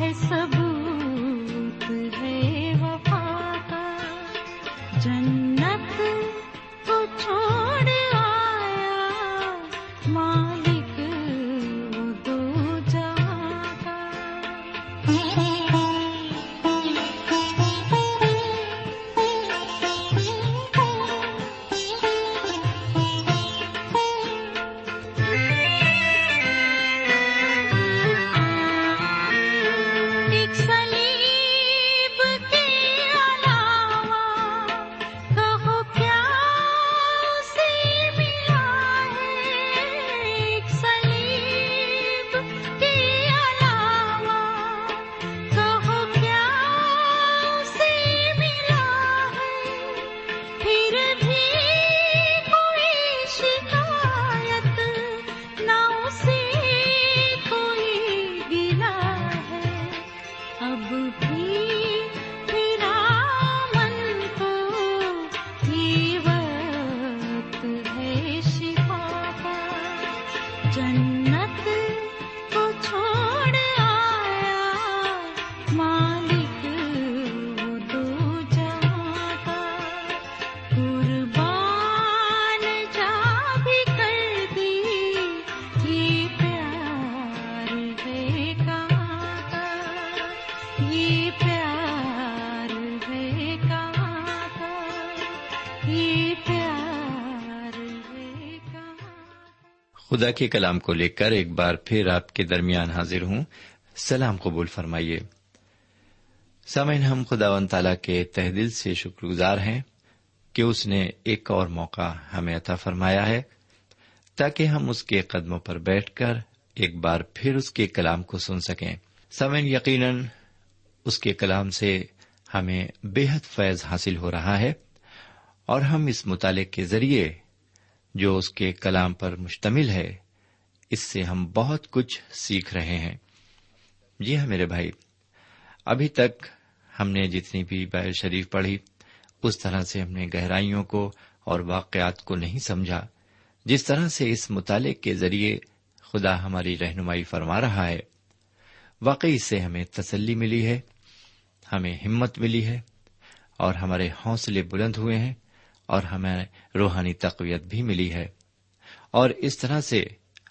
ہے سب سے خدا کے کلام کو لے کر ایک بار پھر آپ کے درمیان حاضر ہوں۔ سلام قبول فرمائیے۔ سامعین، ہم خدا و تعالی کے تہ دل سے شکر گزار ہیں کہ اس نے ایک اور موقع ہمیں عطا فرمایا ہے تاکہ ہم اس کے قدموں پر بیٹھ کر ایک بار پھر اس کے کلام کو سن سکیں۔ سامعین، یقیناً اس کے کلام سے ہمیں بے حد فیض حاصل ہو رہا ہے اور ہم اس مطالعے کے ذریعے جو اس کے کلام پر مشتمل ہے، اس سے ہم بہت کچھ سیکھ رہے ہیں۔ جی ہاں میرے بھائی، ابھی تک ہم نے جتنی بھی بائر شریف پڑھی، اس طرح سے ہم نے گہرائیوں کو اور واقعات کو نہیں سمجھا۔ جس طرح سے اس مطالعے کے ذریعے خدا ہماری رہنمائی فرما رہا ہے، واقعی سے ہمیں تسلی ملی ہے، ہمیں ہمت ملی ہے اور ہمارے حوصلے بلند ہوئے ہیں۔ اور ہمیں روحانی تقویت بھی ملی ہے۔ اور اس طرح سے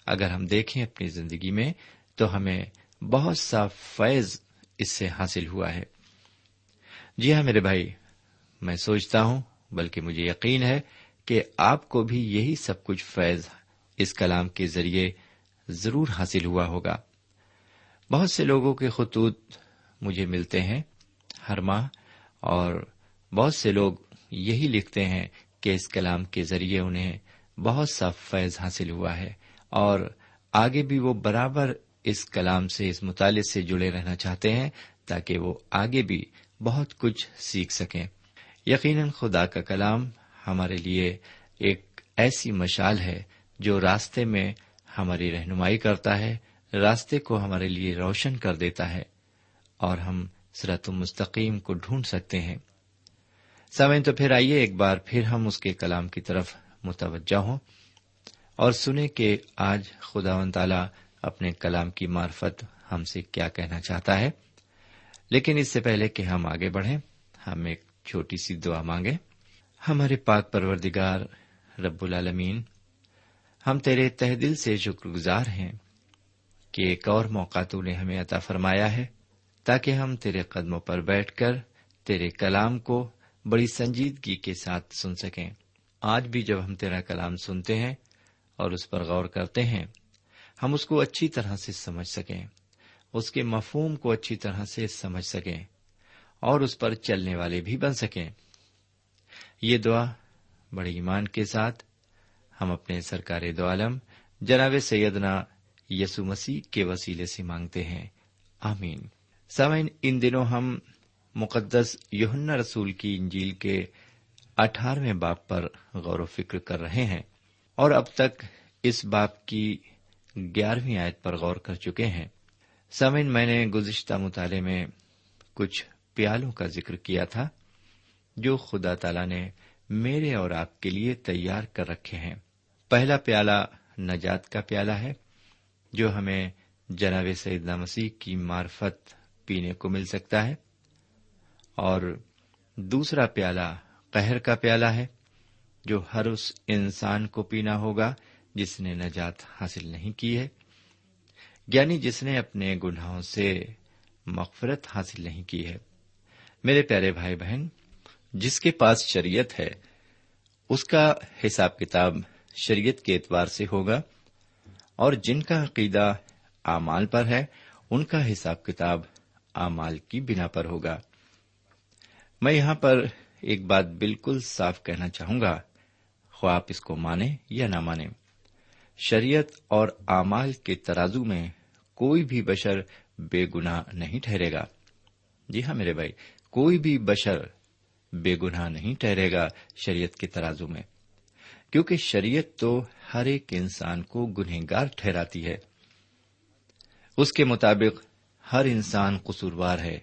اگر ہم دیکھیں اپنی زندگی میں، تو ہمیں بہت سا فیض اس سے حاصل ہوا ہے۔ جی ہاں میرے بھائی، میں سوچتا ہوں، بلکہ مجھے یقین ہے کہ آپ کو بھی یہی سب کچھ فیض اس کلام کے ذریعے ضرور حاصل ہوا ہوگا۔ بہت سے لوگوں کے خطوط مجھے ملتے ہیں ہر ماہ، اور بہت سے لوگ یہی لکھتے ہیں کہ اس کلام کے ذریعے انہیں بہت سا فیض حاصل ہوا ہے اور آگے بھی وہ برابر اس کلام سے، اس مطالعے سے جڑے رہنا چاہتے ہیں تاکہ وہ آگے بھی بہت کچھ سیکھ سکیں۔ یقیناً خدا کا کلام ہمارے لیے ایک ایسی مشال ہے جو راستے میں ہماری رہنمائی کرتا ہے، راستے کو ہمارے لیے روشن کر دیتا ہے اور ہم سرت المستقیم کو ڈھونڈ سکتے ہیں۔ سمے تو پھر آئیے ایک بار پھر ہم اس کے کلام کی طرف متوجہ ہوں اور سنیں کہ آج خدا و تعالی اپنے کلام کی معرفت ہم سے کیا کہنا چاہتا ہے۔ لیکن اس سے پہلے کہ ہم آگے بڑھیں، ہم ایک چھوٹی سی دعا مانگیں۔ ہمارے پاک پروردگار رب العالمین، ہم تیرے تہ دل سے شکر گزار ہیں کہ ایک اور موقع تو نے ہمیں عطا فرمایا ہے تاکہ ہم تیرے قدموں پر بیٹھ کر تیرے کلام کو بڑی سنجیدگی کے ساتھ سن سکیں۔ آج بھی جب ہم تیرا کلام سنتے ہیں اور اس پر غور کرتے ہیں، ہم اس کو اچھی طرح سے سمجھ سکیں۔ اس کے مفہوم کو اچھی طرح سے سمجھ سکیں اور اس پر چلنے والے بھی بن سکیں۔ یہ دعا بڑے ایمان کے ساتھ ہم اپنے سرکار دو عالم جناب سیدنا یسو مسیح کے وسیلے سے مانگتے ہیں۔ آمین۔ سمین ان دنوں ہم مقدس یہنا رسول کی انجیل کے اٹھارہویں باپ پر غور و فکر کر رہے ہیں اور اب تک اس باپ کی گیارہویں آیت پر غور کر چکے ہیں۔ سمن میں نے گزشتہ مطالعے میں کچھ پیالوں کا ذکر کیا تھا جو خدا تعالی نے میرے اور آپ کے لیے تیار کر رکھے ہیں۔ پہلا پیالہ نجات کا پیالہ ہے، جو ہمیں جناب سیدنا مسیح کی مارفت پینے کو مل سکتا ہے۔ اور دوسرا پیالہ قہر کا پیالہ ہے، جو ہر اس انسان کو پینا ہوگا جس نے نجات حاصل نہیں کی ہے یعنی جس نے اپنے گناہوں سے مغفرت حاصل نہیں کی ہے۔ میرے پیارے بھائی بہن، جس کے پاس شریعت ہے، اس کا حساب کتاب شریعت کے اعتبار سے ہوگا، اور جن کا عقیدہ اعمال پر ہے، ان کا حساب کتاب اعمال کی بنا پر ہوگا۔ میں یہاں پر ایک بات بالکل صاف کہنا چاہوں گا۔ خواہ آپ اس کو مانے یا نہ مانے شریعت اور اعمال کے ترازو میں کوئی بھی بشر بے گناہ نہیں ٹھہرے گا۔ جی ہاں میرے بھائی، کوئی بھی بشر بے گناہ نہیں ٹھہرے گا شریعت کے ترازو میں۔ کیونکہ شریعت تو ہر ایک انسان کو گنہگار ٹھہراتی ہے۔ اس کے مطابق ہر انسان قصوروار ہے۔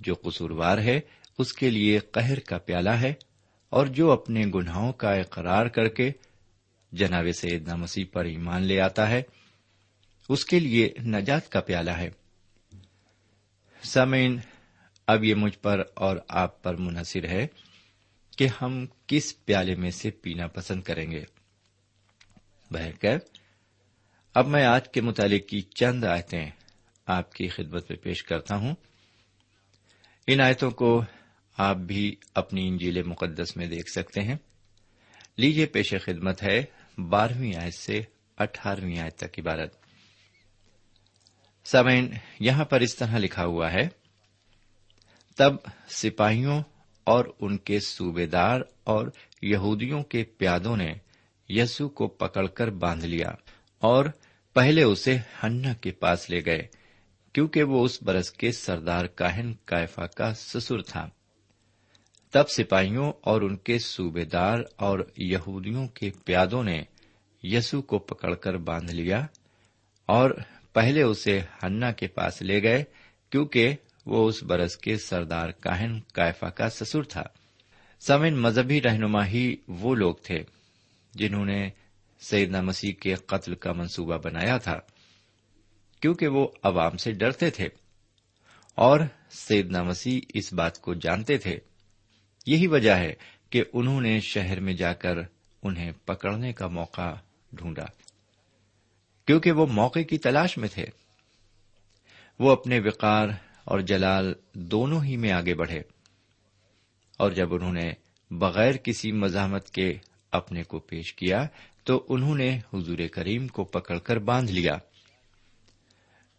جو قصوروار ہے اس کے لیے قہر کا پیالہ ہے اور جو اپنے گناہوں کا اقرار کر کے جناب سیدنا مسیح پر ایمان لے آتا ہے، اس کے لیے نجات کا پیالہ ہے۔ سمین اب یہ مجھ پر اور آپ پر منحصر ہے کہ ہم کس پیالے میں سے پینا پسند کریں گے۔ اب میں آج کے مطالعے کی چند آیتیں آپ کی خدمت میں پیش کرتا ہوں۔ ان آیتوں کو آپ بھی اپنی انجیل مقدس میں دیکھ سکتے ہیں۔ لیجیے پیش خدمت ہے بارہویں آیت سے اٹھارہویں آیت تک عبارت۔ سمین یہاں پر اس طرح لکھا ہوا ہے، تب سپاہیوں اور ان کے صوبے دار اور یہودیوں کے پیادوں نے یسو کو پکڑ کر باندھ لیا اور پہلے اسے ہن کے پاس لے گئے، کیونکہ وہ اس برس کے سردار کاہن کائفا کا سسر تھا۔ تب سپاہیوں اور ان کے صوبے دار اور یہودیوں کے پیادوں نے یسو کو پکڑ کر باندھ لیا اور پہلے اسے ہنا کے پاس لے گئے کیونکہ وہ اس برس کے سردار کاہن کائفا کا سسر تھا۔ سمن مذہبی رہنما ہی وہ لوگ تھے جنہوں نے سیدنا مسیح کے قتل کا منصوبہ بنایا تھا کیونکہ وہ عوام سے ڈرتے تھے اور سیدنا مسیح اس بات کو جانتے تھے۔ یہی وجہ ہے کہ انہوں نے شہر میں جا کر انہیں پکڑنے کا موقع ڈھونڈا، کیونکہ وہ موقع کی تلاش میں تھے۔ وہ اپنے وقار اور جلال دونوں ہی میں آگے بڑھے اور جب انہوں نے بغیر کسی مزاحمت کے اپنے کو پیش کیا تو انہوں نے حضور کریم کو پکڑ کر باندھ لیا۔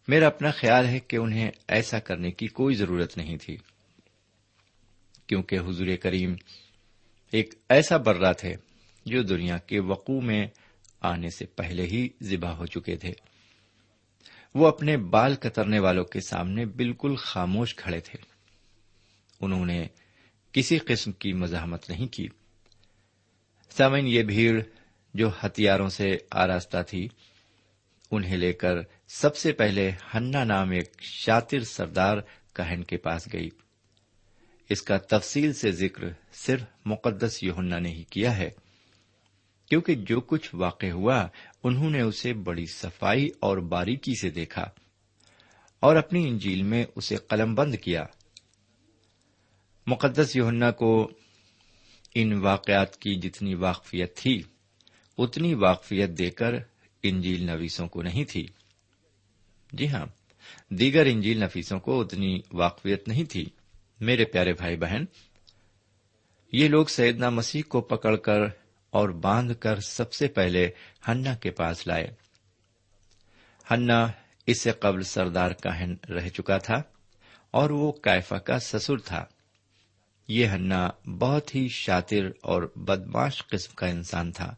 میرا اپنا خیال ہے کہ انہیں ایسا کرنے کی کوئی ضرورت نہیں تھی۔ کیونکہ حضور کریم ایک ایسا برا تھے جو دنیا کے وقوع میں آنے سے پہلے ہی ذبح ہو چکے تھے۔ وہ اپنے بال کترنے والوں کے سامنے بالکل خاموش کھڑے تھے۔ انہوں نے کسی قسم کی مزاحمت نہیں کی۔ سامن یہ بھیڑ جو ہتھیاروں سے آراستہ تھی، انہیں لے کر سب سے پہلے ہنا نام ایک شاطر سردار کہن کے پاس گئی۔ اس کا تفصیل سے ذکر صرف مقدس یوہنا نے ہی کیا ہے، کیونکہ جو کچھ واقع ہوا، انہوں نے اسے بڑی صفائی اور باریکی سے دیکھا اور اپنی انجیل میں اسے قلم بند کیا۔ مقدس یوہنا کو ان واقعات کی جتنی واقفیت تھی، اتنی واقفیت دے کر انجیل نویسوں کو نہیں تھی۔ جی ہاں دیگر انجیل نفیسوں کو اتنی واقفیت نہیں تھی۔ میرے پیارے بھائی بہن، یہ لوگ سیدنا مسیح کو پکڑ کر اور باندھ کر سب سے پہلے ہنا کے پاس لائے۔ ہنا اس سے قبل سردار کاہن رہ چکا تھا اور وہ کائفا کا سسر تھا۔ یہ ہنا بہت ہی شاطر اور بدماش قسم کا انسان تھا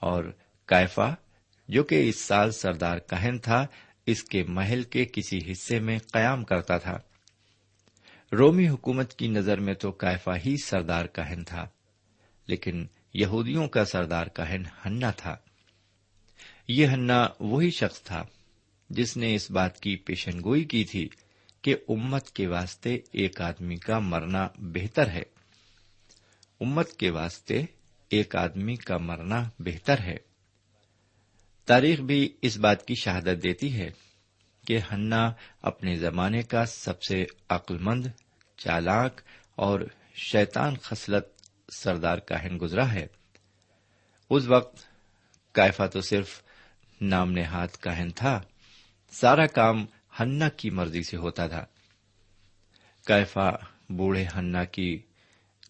اور کائفا جو کہ اس سال سردار کہن تھا، اس کے محل کے کسی حصے میں قیام کرتا تھا۔ رومی حکومت کی نظر میں تو کائفا ہی سردار کہن تھا، لیکن یہودیوں کا سردار کہن ہنا تھا۔ یہ ہنا وہی شخص تھا جس نے اس بات کی پیشن گوئی کی تھی کہ امت کے واسطے ایک آدمی کا مرنا بہتر ہے۔ امت کے واسطے ایک آدمی کا مرنا بہتر ہے۔ تاریخ بھی اس بات کی شہادت دیتی ہے۔ کہ ہنا اپنے زمانے کا سب سے عقل مند چالاک اور شیطان خصلت سردار کاہن گزرا ہے۔ اس وقت کائفا تو صرف نام نہاد کاہن تھا، سارا کام ہنا کی مرضی سے ہوتا تھا۔ کیفا بوڑھے ہنا کی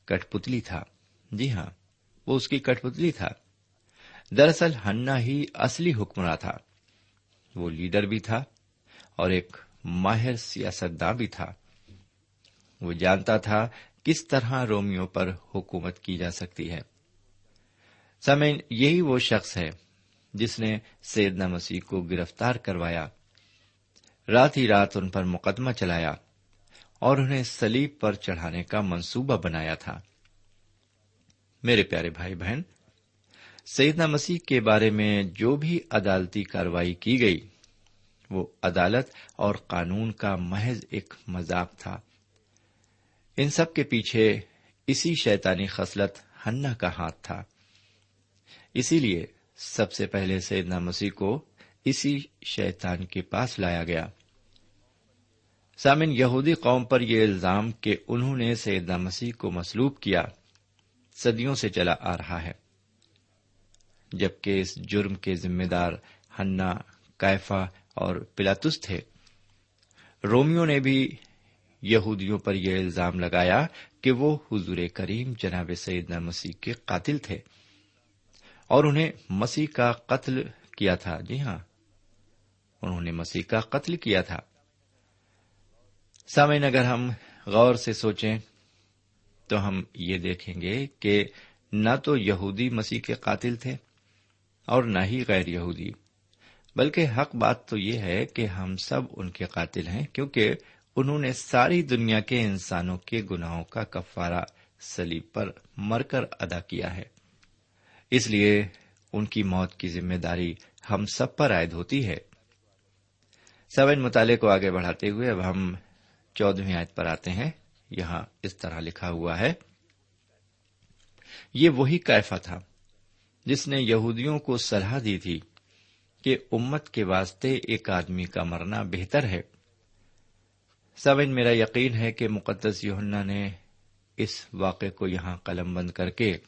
کٹ پتلی تھا۔ جی ہاں وہ اس کی کٹ پتلی تھا۔ دراصل ہنا ہی اصلی حکمراں تھا۔ وہ لیڈر بھی تھا۔ اور ایک ماہر سیاستداں بھی تھا۔ وہ جانتا تھا کس طرح رومیو پر حکومت کی جا سکتی ہے۔ سمین یہی وہ شخص ہے جس نے سیدنا مسیح کو گرفتار کروایا، رات ہی رات ان پر مقدمہ چلایا اور انہیں سلیب پر چڑھانے کا منصوبہ بنایا تھا۔ میرے پیارے بھائی بہن، سیدنا مسیح کے بارے میں جو بھی عدالتی کاروائی کی گئی وہ عدالت اور قانون کا محض ایک مذاق تھا۔ ان سب کے پیچھے اسی شیطانی خصلت ہنا کا ہاتھ تھا۔ اسی لیے سب سے پہلے سیدنا مسیح کو اسی شیطان کے پاس لایا گیا۔ سامن یہودی قوم پر یہ الزام کہ انہوں نے سیدنا مسیح کو مسلوب کیا، صدیوں سے چلا آ رہا ہے۔ جبکہ اس جرم کے ذمہ دار ہنا کیفا اور پلاتس تھے۔ رومیو نے بھی یہودیوں پر یہ الزام لگایا کہ وہ حضور کریم جناب سیدنا مسیح کے قاتل تھے اور انہیں مسیح کا قتل کیا تھا۔ جی ہاں انہوں نے مسیح کا قتل کیا تھا۔ سامعین، اگر ہم غور سے سوچیں تو ہم یہ دیکھیں گے کہ نہ تو یہودی مسیح کے قاتل تھے اور نہ ہی غیر یہودی۔ بلکہ حق بات تو یہ ہے کہ ہم سب ان کے قاتل ہیں، کیونکہ انہوں نے ساری دنیا کے انسانوں کے گناہوں کا کفارہ سلیب پر مر کر ادا کیا ہے۔ اس لیے ان کی موت کی ذمہ داری ہم سب پر عائد ہوتی ہے۔ سب ان مطالعے کو آگے بڑھاتے ہوئے اب ہم چودہویں آیت پر آتے ہیں۔ یہاں اس طرح لکھا ہوا ہے، یہ وہی کیفا تھا جس نے یہودیوں کو صلاح دی تھی۔ کہ امت کے واسطے ایک آدمی کا مرنا بہتر ہے۔ سبن میرا یقین ہے کہ مقدس یوہنا نے اس واقعے کو یہاں قلم بند کر کے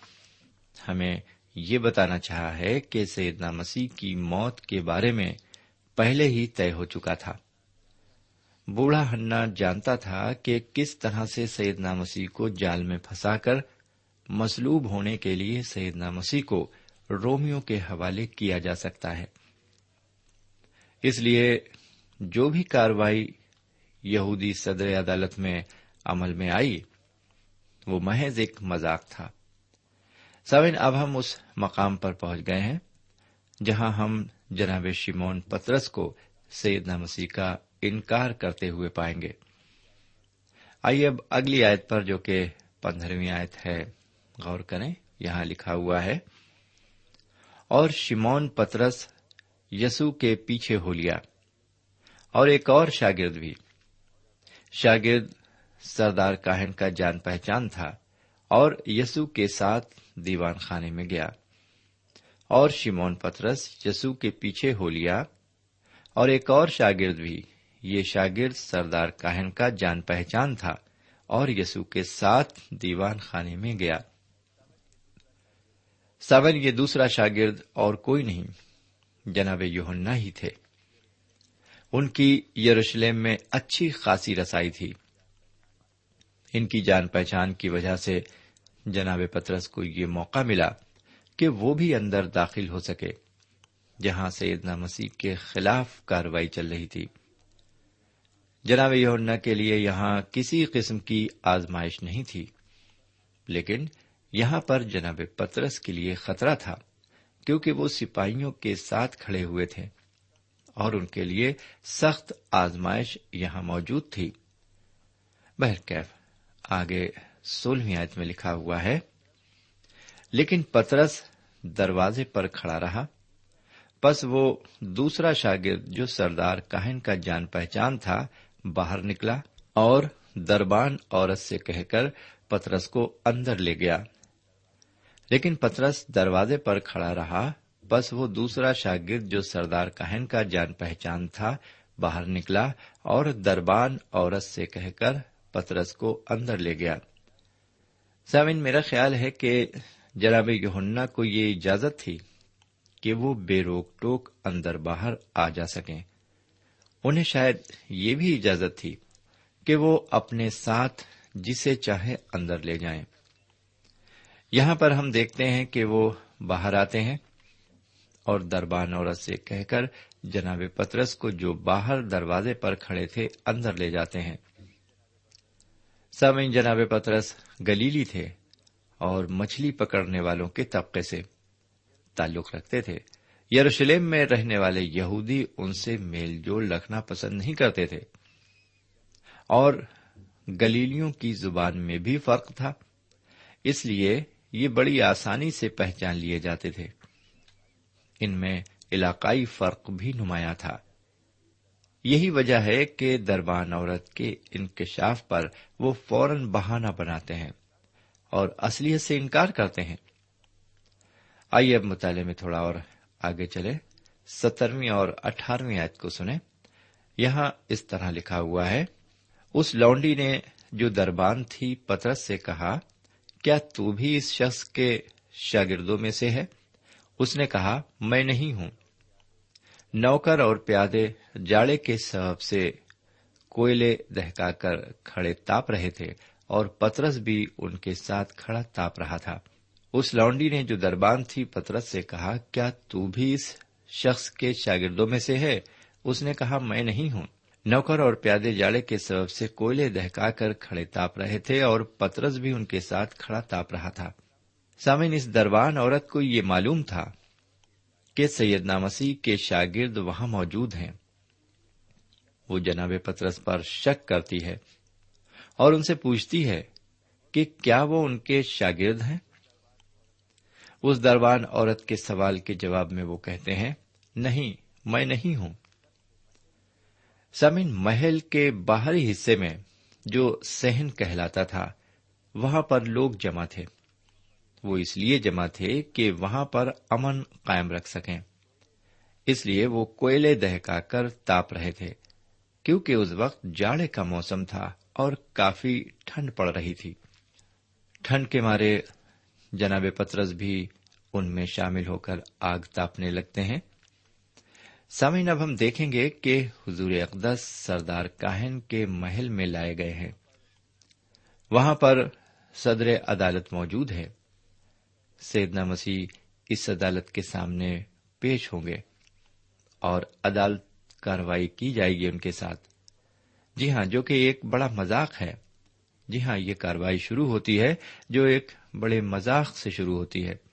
ہمیں یہ بتانا چاہا ہے کہ سیدنا مسیح کی موت کے بارے میں پہلے ہی طے ہو چکا تھا۔ بوڑھا ہننا جانتا تھا کہ کس طرح سے سیدنا مسیح کو جال میں پھنسا کر مسلوب ہونے کے لیے سیدنا مسیح کو رومیو کے حوالے کیا جا سکتا ہے۔ اس لیے جو بھی کاروائی یہودی صدر عدالت میں عمل میں آئی، وہ محض ایک مذاق تھا۔ سوین اب ہم اس مقام پر پہنچ گئے ہیں، جہاں ہم جناب شمون پترس کو سیدنا مسیح کا انکار کرتے ہوئے پائیں گے۔ آئیے اب اگلی آیت پر جو کہ پندرہویں آیت ہے، غور کریں، یہاں لکھا ہوا ہے، اور شمون پترس یسو کے پیچھے ہو لیا۔ اور ایک اور شاگرد بھی۔ شاگرد سردار کاہن کا جان پہچان تھا اور یسو کے ساتھ دیوان خانے میں گیا۔ اور شمون پترس یسو کے پیچھے ہو لیا۔ اور ایک اور شاگرد بھی۔ یہ شاگرد سردار کاہن کا جان پہچان تھا اور یسو کے ساتھ دیوان خانے میں گیا۔ سون یہ دوسرا شاگرد اور کوئی نہیں۔ جناب یوہنا ہی تھے۔ ان کی یروشلم میں اچھی خاصی رسائی تھی۔ ان کی جان پہچان کی وجہ سے جناب پترس کو یہ موقع ملا کہ وہ بھی اندر داخل ہو سکے، جہاں سیدنا مسیح کے خلاف کاروائی چل رہی تھی۔ جناب یونا کے لیے یہاں کسی قسم کی آزمائش نہیں تھی، لیکن یہاں پر جناب پترس کے لیے خطرہ تھا۔ کیونکہ وہ سپاہیوں کے ساتھ کھڑے ہوئے تھے اور ان کے لیے سخت آزمائش یہاں موجود تھی۔ بہرکیف، آگے سولہویں آیت میں لکھا ہوا ہے، لیکن پترس دروازے پر کھڑا رہا بس وہ دوسرا شاگرد جو سردار کاہن کا جان پہچان تھا، باہر نکلا اور دربان عورت سے کہہ کر پترس کو اندر لے گیا۔ لیکن پترس دروازے پر کھڑا رہا، بس وہ دوسرا شاگرد جو سردار کہن کا جان پہچان تھا باہر نکلا اور دربان عورت سے کہہ کر پترس کو اندر لے گیا۔ سامن میرا خیال ہے کہ جناب یوہنا کو یہ اجازت تھی کہ وہ بے روک ٹوک اندر باہر آ جا سکیں۔ انہیں شاید یہ بھی اجازت تھی کہ وہ اپنے ساتھ جسے چاہے اندر لے جائیں۔ یہاں پر ہم دیکھتے ہیں کہ وہ باہر آتے ہیں اور دربان عورت سے کہہ کر جناب پترس کو جو باہر دروازے پر کھڑے تھے اندر لے جاتے ہیں۔ سامعین، جناب پترس گلیلی تھے اور مچھلی پکڑنے والوں کے طبقے سے تعلق رکھتے تھے۔ یروشلم میں رہنے والے یہودی ان سے میل جول رکھنا پسند نہیں کرتے تھے۔ اور گلیلیوں کی زبان میں بھی فرق تھا۔ اس لیے یہ بڑی آسانی سے پہچان لیے جاتے تھے۔ ان میں علاقائی فرق بھی نمایاں تھا۔ یہی وجہ ہے کہ دربان عورت کے انکشاف پر وہ فوراً بہانہ بناتے ہیں اور اصلیت سے انکار کرتے ہیں۔ آئیے اب مطالعے میں تھوڑا اور آگے چلے سترویں اور اٹھارہویں آیت کو سنیں۔ یہاں اس طرح لکھا ہوا ہے، اس لونڈی نے جو دربان تھی پترس سے کہا کیا تو بھی اس شخص کے شاگردوں میں سے ہے؟ اس نے کہا، میں نہیں ہوں۔ نوکر اور پیادے جاڑے کے سبب سے کوئلے دہکا کر کھڑے تاپ رہے تھے اور پترس بھی ان کے ساتھ کھڑا تاپ رہا تھا۔ اس لانڈی نے جو دربان تھی، پترس سے کہا، کیا تو بھی اس شخص کے شاگردوں میں سے ہے؟ اس نے کہا، میں نہیں ہوں۔ نوکر اور پیادے جاڑے کے سبب سے کوئلے دہکا کر کھڑے تاپ رہے تھے اور پترس بھی ان کے ساتھ کھڑا تاپ رہا تھا۔ سامن اس دربان عورت کو یہ معلوم تھا کہ سید مسیح کے شاگرد وہاں موجود ہیں۔ وہ جناب پترس پر شک کرتی ہے اور ان سے پوچھتی ہے کہ کیا وہ ان کے شاگرد ہیں؟ اس دربان عورت کے سوال کے جواب میں وہ کہتے ہیں، نہیں، میں نہیں ہوں۔ سمن محل کے باہری حصے میں جو سہن کہلاتا تھا، وہاں پر لوگ جمع تھے۔ وہ اس لیے جمع تھے کہ وہاں پر امن قائم رکھ سکیں۔ اس لیے وہ کوئلے دہکا کر تاپ رہے تھے، کیونکہ اس وقت جاڑے کا موسم تھا اور کافی ٹھنڈ پڑ رہی تھی۔ ٹھنڈ کے مارے جناب پترس بھی ان میں شامل ہو کر آگ تاپنے لگتے ہیں۔ سامعین، اب ہم دیکھیں گے کہ حضور اقدس سردار کاہن کے محل میں لائے گئے ہیں۔ وہاں پر صدر عدالت موجود ہے۔ سیدنا مسیح اس عدالت کے سامنے پیش ہوں گے اور عدالت کاروائی کی جائے گی ان کے ساتھ۔ جی ہاں جو کہ ایک بڑا مذاق ہے۔ جی ہاں یہ کاروائی شروع ہوتی ہے جو ایک بڑے مذاق سے شروع ہوتی ہے۔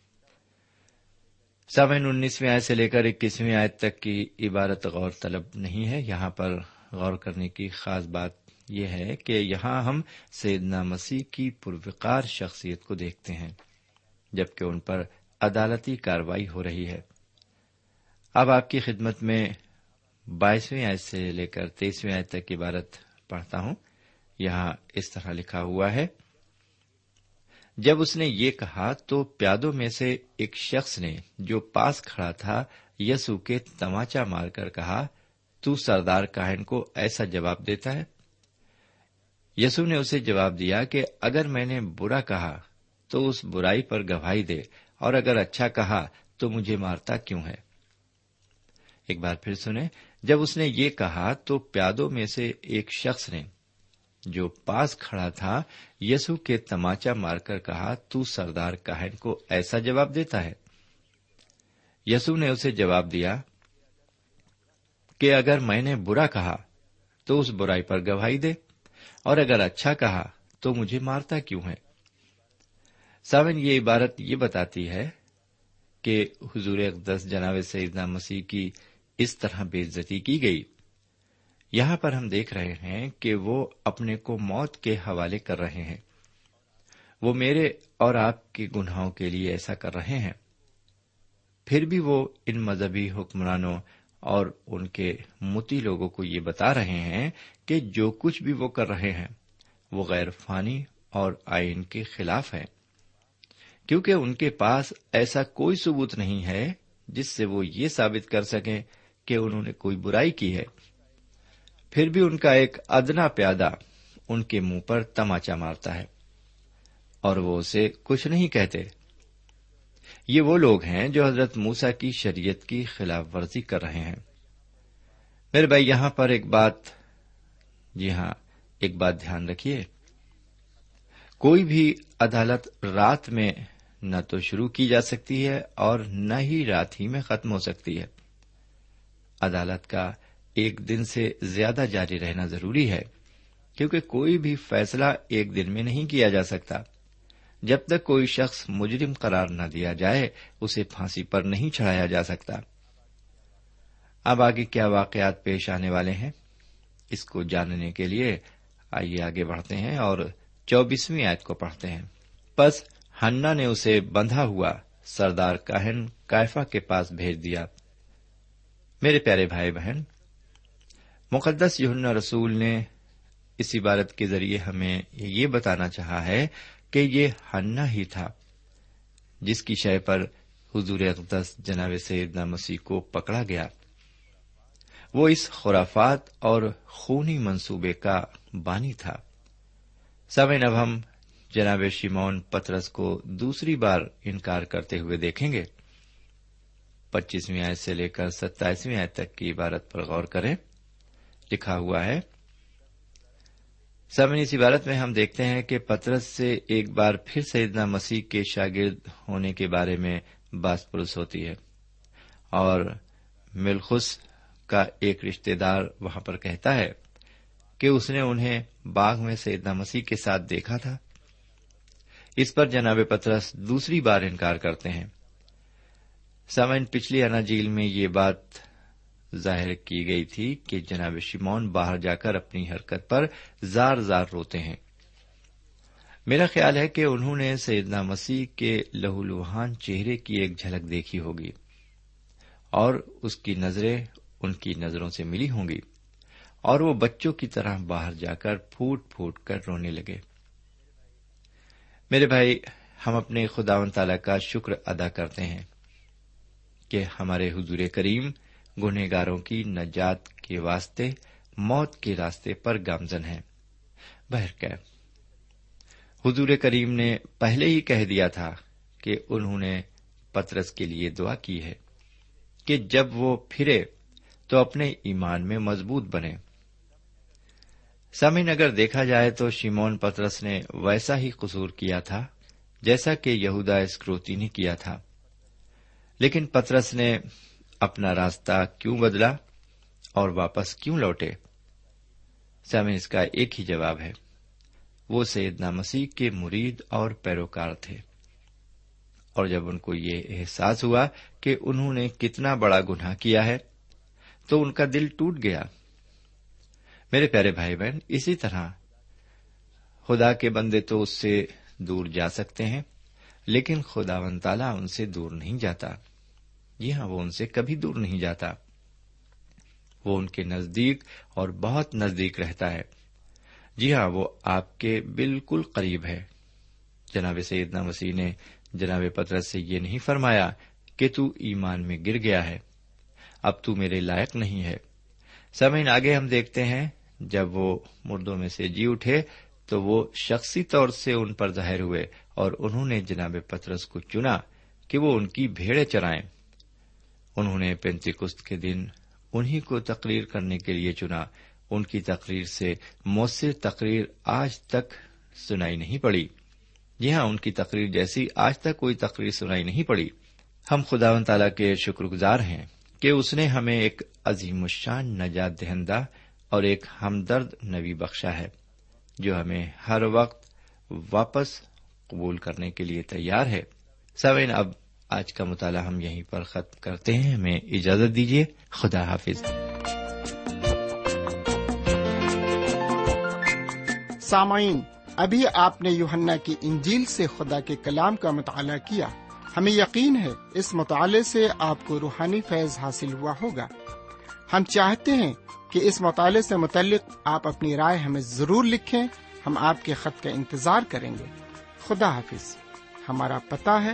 سامعین انیسویں آیت سے لے کر اکیسویں آیت تک کی عبارت غور طلب نہیں ہے۔ یہاں پر غور کرنے کی خاص بات یہ ہے کہ یہاں ہم سیدنا مسیح کی پروکار شخصیت کو دیکھتے ہیں، جبکہ ان پر عدالتی کاروائی ہو رہی ہے۔ اب آپ کی خدمت میں بائیسویں آیت سے لے کر تیسویں آیت تک عبارت پڑھتا ہوں۔ یہاں اس طرح لکھا ہوا ہے۔ جب اس نے یہ کہا تو پیادوں میں سے ایک شخص نے جو پاس کھڑا تھا یسو کے تماچا مار کر کہا، تو سردار کاہن کو ایسا جواب دیتا ہے؟ یسو نے اسے جواب دیا کہ، اگر میں نے برا کہا تو اس برائی پر گواہی دے، اور اگر اچھا کہا تو مجھے مارتا کیوں ہے؟ ایک بار پھر سنیں، جب اس نے یہ کہا تو پیادوں میں سے ایک شخص نے جو پاس کھڑا تھا، یسو کے تماچا مار کر کہا، تو سردار کاہن کو ایسا جواب دیتا ہے؟ یسو نے اسے جواب دیا، کہ اگر میں نے برا کہا، تو اس برائی پر گواہی دے، اور اگر اچھا کہا، تو مجھے مارتا کیوں ہے؟ ساون یہ عبارت یہ بتاتی ہے کہ حضور اقدس جناب سیدنا مسیح کی اس طرح بے عزتی کی گئی۔ یہاں پر ہم دیکھ رہے ہیں کہ وہ اپنے کو موت کے حوالے کر رہے ہیں۔ وہ میرے اور آپ کے گناہوں کے لیے ایسا کر رہے ہیں۔ پھر بھی وہ ان مذہبی حکمرانوں اور ان کے متی لوگوں کو یہ بتا رہے ہیں کہ جو کچھ بھی وہ کر رہے ہیں، وہ غیر فانی اور آئین کے خلاف ہے۔ کیونکہ ان کے پاس ایسا کوئی ثبوت نہیں ہے جس سے وہ یہ ثابت کر سکیں کہ انہوں نے کوئی برائی کی ہے۔ پھر بھی ان کا ایک ادنا پیادہ ان کے منہ پر تماچا مارتا ہے اور وہ اسے کچھ نہیں کہتے۔ یہ وہ لوگ ہیں جو حضرت موسا کی شریعت کی خلاف ورزی کر رہے ہیں۔ میرے بھائی، یہاں پر ایک بات جی ہاں ایک بات دھیان رکھیے۔ کوئی بھی عدالت رات میں نہ تو شروع کی جا سکتی ہے اور نہ ہی رات ہی میں ختم ہو سکتی ہے۔ عدالت کا ایک دن سے زیادہ جاری رہنا ضروری ہے، کیونکہ کوئی بھی فیصلہ ایک دن میں نہیں کیا جا سکتا۔ جب تک کوئی شخص مجرم قرار نہ دیا جائے، اسے پھانسی پر نہیں چڑھایا جا سکتا۔ اب آگے کیا واقعات پیش آنے والے ہیں؟ اس کو جاننے کے لیے آئیے آگے بڑھتے ہیں اور چوبیسویں آیت کو پڑھتے ہیں۔ بس ہننا نے اسے بندھا ہوا سردار کاہن کائفا کے پاس بھیج دیا۔ میرے پیارے بھائی بہن مقدس یوننا رسول نے اس عبارت کے ذریعے ہمیں یہ بتانا چاہا ہے کہ یہ ہننا ہی تھا، جس کی شے پر حضور اقدس جناب سیدنا مسیح کو پکڑا گیا۔ وہ اس خرافات اور خونی منصوبے کا بانی تھا۔ سمے نب ہم جناب شیمون پترس کو دوسری بار انکار کرتے ہوئے دیکھیں گے۔ پچیسویں آیت سے لے کر ستائیسویں آیت تک کی عبارت پر غور کریں۔ لکھا ہوا ہے۔ سمن اس عبارت میں ہم دیکھتے ہیں کہ پترس سے ایک بار پھر سیدنا مسیح کے شاگرد ہونے کے بارے میں باس پرس ہوتی ہے اور ملخص کا ایک رشتے دار وہاں پر کہتا ہے کہ اس نے انہیں باغ میں سیدنا مسیح کے ساتھ دیکھا تھا۔ اس پر جناب پترس دوسری بار انکار کرتے ہیں۔ سمن پچھلی اناجیل میں یہ بات ظاہر کی گئی تھی کہ جناب شمون باہر جا کر اپنی حرکت پر زار زار روتے ہیں۔ میرا خیال ہے کہ انہوں نے سیدنا مسیح کے لہو لوہان چہرے کی ایک جھلک دیکھی ہوگی اور اس کی نظریں ان کی نظروں سے ملی ہوں گی اور وہ بچوں کی طرح باہر جا کر پھوٹ پھوٹ کر رونے لگے۔ میرے بھائی، ہم اپنے خدا و تعالی کا شکر ادا کرتے ہیں کہ ہمارے حضور کریم گنہ گاروں کی نجات کے واسطے، موت کے راستے پر گامزن ہے حضور کریم نے پہلے ہی کہہ دیا تھا کہ انہوں نے پترس کے لیے دعا کی ہے کہ جب وہ پھرے تو اپنے ایمان میں مضبوط بنے۔ سمین اگر دیکھا جائے تو شیمون پترس نے ویسا ہی قصور کیا تھا جیسا کہ یہودا اسکروتی نے کیا تھا۔ لیکن پترس نے اپنا راستہ کیوں بدلا اور واپس کیوں لوٹے؟ سمے اس کا ایک ہی جواب ہے۔ وہ سیدنا مسیح کے مرید اور پیروکار تھے۔ اور جب ان کو یہ احساس ہوا کہ انہوں نے کتنا بڑا گناہ کیا ہے، تو ان کا دل ٹوٹ گیا۔ میرے پیارے بھائی بہن، اسی طرح خدا کے بندے تو اس سے دور جا سکتے ہیں، لیکن خدا ون تالا ان سے دور نہیں جاتا۔ جی ہاں وہ ان سے کبھی دور نہیں جاتا۔ وہ ان کے نزدیک اور بہت نزدیک رہتا ہے۔ جی ہاں وہ آپ کے بالکل قریب ہے۔ جناب سیدنا مسیح نے جناب پترس سے یہ نہیں فرمایا کہ تو ایمان میں گر گیا ہے۔ اب تو میرے لائق نہیں ہے۔ سمین آگے ہم دیکھتے ہیں، جب وہ مردوں میں سے جی اٹھے تو وہ شخصی طور سے ان پر ظاہر ہوئے اور انہوں نے جناب پترس کو چنا کہ وہ ان کی بھیڑے چرائیں۔ انہوں نے پینتی کست کے دن انہیں کو تقریر کرنے کے لیے چنا۔ ان کی تقریر سے مؤثر تقریر آج تک سنائی نہیں پڑی۔ جی ہاں ان کی تقریر جیسی آج تک کوئی تقریر سنائی نہیں پڑی۔ ہم خدا و تعالی کے شکر گزار ہیں کہ اس نے ہمیں ایک عظیم الشان نجات دہندہ اور ایک ہمدرد نبی بخشا ہے، جو ہمیں ہر وقت واپس قبول کرنے کے لیے تیار ہے۔ سوین اب آج کا مطالعہ ہم یہیں پر ختم کرتے ہیں۔ ہمیں اجازت دیجیے خدا حافظ۔ سامعین، ابھی آپ نے یوہنا کی انجیل سے خدا کے کلام کا مطالعہ کیا۔ ہمیں یقین ہے اس مطالعے سے آپ کو روحانی فیض حاصل ہوا ہوگا۔ ہم چاہتے ہیں کہ اس مطالعے سے متعلق آپ اپنی رائے ہمیں ضرور لکھیں۔ ہم آپ کے خط کا انتظار کریں گے۔ خدا حافظ، ہمارا پتہ ہے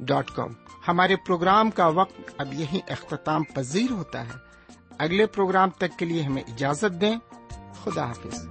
dot com. ہمارے پروگرام کا وقت اب یہیں اختتام پذیر ہوتا ہے۔ اگلے پروگرام تک کے لیے ہمیں اجازت دیں۔ خدا حافظ۔